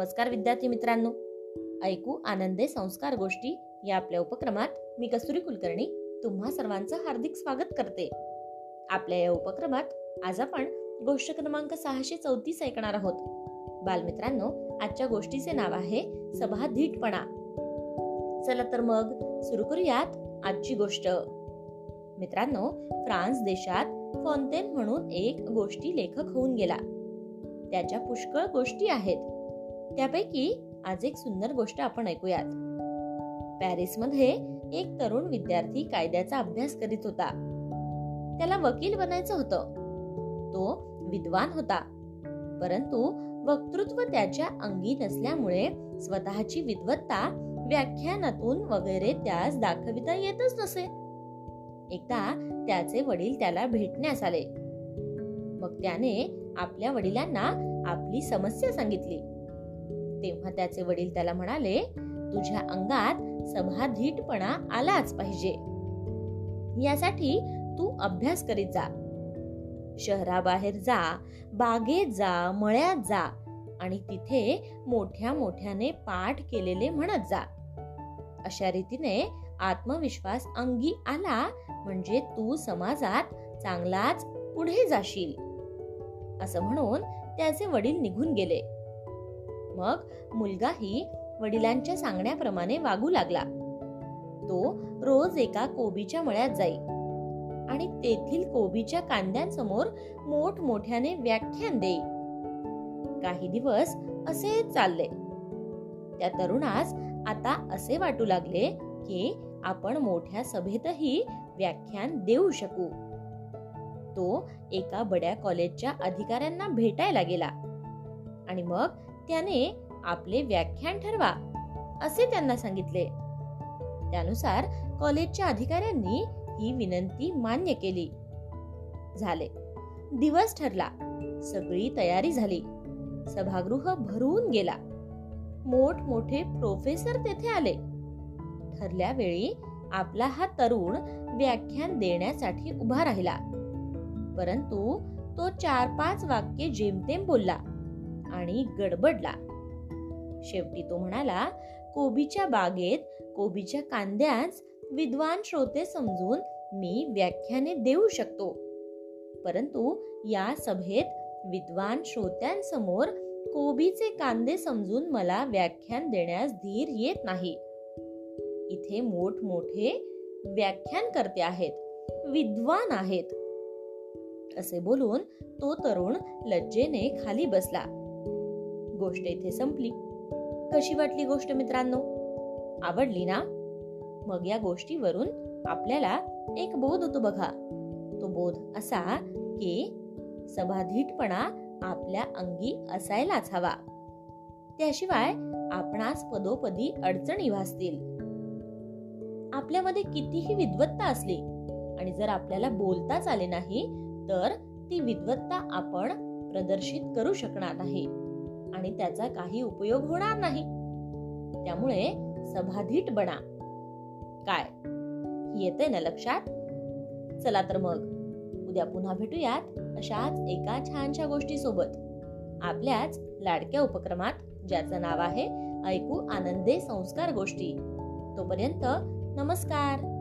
नमस्कार विद्यार्थी मित्रांनो. ऐकू आनंदे संस्कार गोष्टी या आपल्या उपक्रमात मी कस्तुरी कुलकर्णी तुम्हा सर्वांचं हार्दिक स्वागत करते. आपल्या या उपक्रमात आज आपण गोष्ट क्रमांक सहाशे चौतीस ऐकणार आहोत. बालमित्रांनो आजच्या गोष्टीचे नाव आहे सभा धीटपणा चला तर मग सुरू करूयात आजची गोष्ट. मित्रांनो फ्रान्स देशात फॉन्टेन म्हणून एक गोष्टी लेखक होऊन गेला. त्याच्या पुष्कळ गोष्टी आहेत. त्यापैकी आज एक सुंदर गोष्ट आपण ऐकूयात. पॅरिसमध्ये एक तरुण विद्यार्थी कायद्याचा अभ्यास करीत होता. त्याला वकील बनायचं होतं. तो विद्वान होता. परंतु वक्तृत्व त्याच्या अंगी नसल्यामुळे स्वतःची विद्वत्ता व्याख्यानातून वगैरे त्यास दाखविता येतच नसे. एकदा त्याचे वडील त्याला भेटण्यास आले. मग त्याने आपल्या वडिलांना आपली समस्या सांगितली. तेव्हा त्याचे वडील त्याला म्हणाले तुझ्या अंगात सभाधीटपणा आलाच पाहिजे. यासाठी तू अभ्यास करीत जा. शहराबाहेर जा बागेत जा मळ्यात जा आणि तिथे मोठ्या मोठ्याने पाठ केलेले म्हणत जा. अशा रीतीने आत्मविश्वास अंगी आला म्हणजे तू समाजात चांगलाच पुढे जाशील. असं म्हणून त्याचे वडील निघून गेले. मग मुलगाही वडिलांच्या सांगण्याप्रमाणे वागू लागला. तो रोज एका कोबीच्या मळ्यात जाई आणि तेथील कोबीच्या कांद्यांसमोर मोठमोठ्याने व्याख्यान देई. काही दिवस असे चालले. त्या तरुणास आता असे वाटू लागले की आपण मोठ्या सभेतही व्याख्यान देऊ शकू. तो एका बड्या कॉलेजच्या अधिकाऱ्यांना भेटायला गेला आणि मग त्याने आपले व्याख्यान ठरवा असे त्यांना सांगितले. त्यानुसार कॉलेजच्या अधिकाऱ्यांनी ही विनंती मान्य केली. झाले. दिवस ठरला. सगळी तयारी झाली. सभागृह भरून गेला. मोठ मोठे प्रोफेसर तेथे आले. ठरल्या वेळी आपला हा तरुण व्याख्यान देण्यासाठी उभा राहिला. परंतु तो चार पाच वाक्य जेमतेम बोलला. आणि गडबडला. शेवटी तो म्हणाला कोबीच्या बागेत कोबीच्या कांद्याच विद्वान श्रोते समजून मी व्याख्याने देऊ शकतो. परंतु या सभेत विद्वान श्रोत्यांसमोर कोबीचे कांदे समजून मला व्याख्यान देण्यास धीर येत नाही. इथे मोठमोठे व्याख्यान करते आहेत विद्वान आहेत. असे बोलून तो तरुण लज्जेने खाली बसला. गोष्ट इथे संपली. कशी वाटली गोष्ट मित्रांनो? आवडली ना? मग या गोष्टीवरून आपल्याला एक बोध होतो बघा. तो बोध असा की सभाधीटपणा आपल्या अंगी असायलाच हवा. त्याशिवाय आपणास पदोपदी अडचणी भासतील. आपल्यामध्ये कितीही विद्वत्ता असली आणि जर आपल्याला बोलताच आले नाही तर ती विद्वत्ता आपण प्रदर्शित करू शकणार नाही. आणि त्याचा काही उपयोग होणार नाही. त्यामुळे सभाधीट बना. काय? येते ना लक्षात? चला तर मग. उद्या पुन्हा भेटूयात अशाच एका छानशा गोष्टी सोबत आपल्याच लाडक्या उपक्रमात ज्याचं नाव आहे ऐकू आनंदे संस्कार गोष्टी. तोपर्यंत नमस्कार.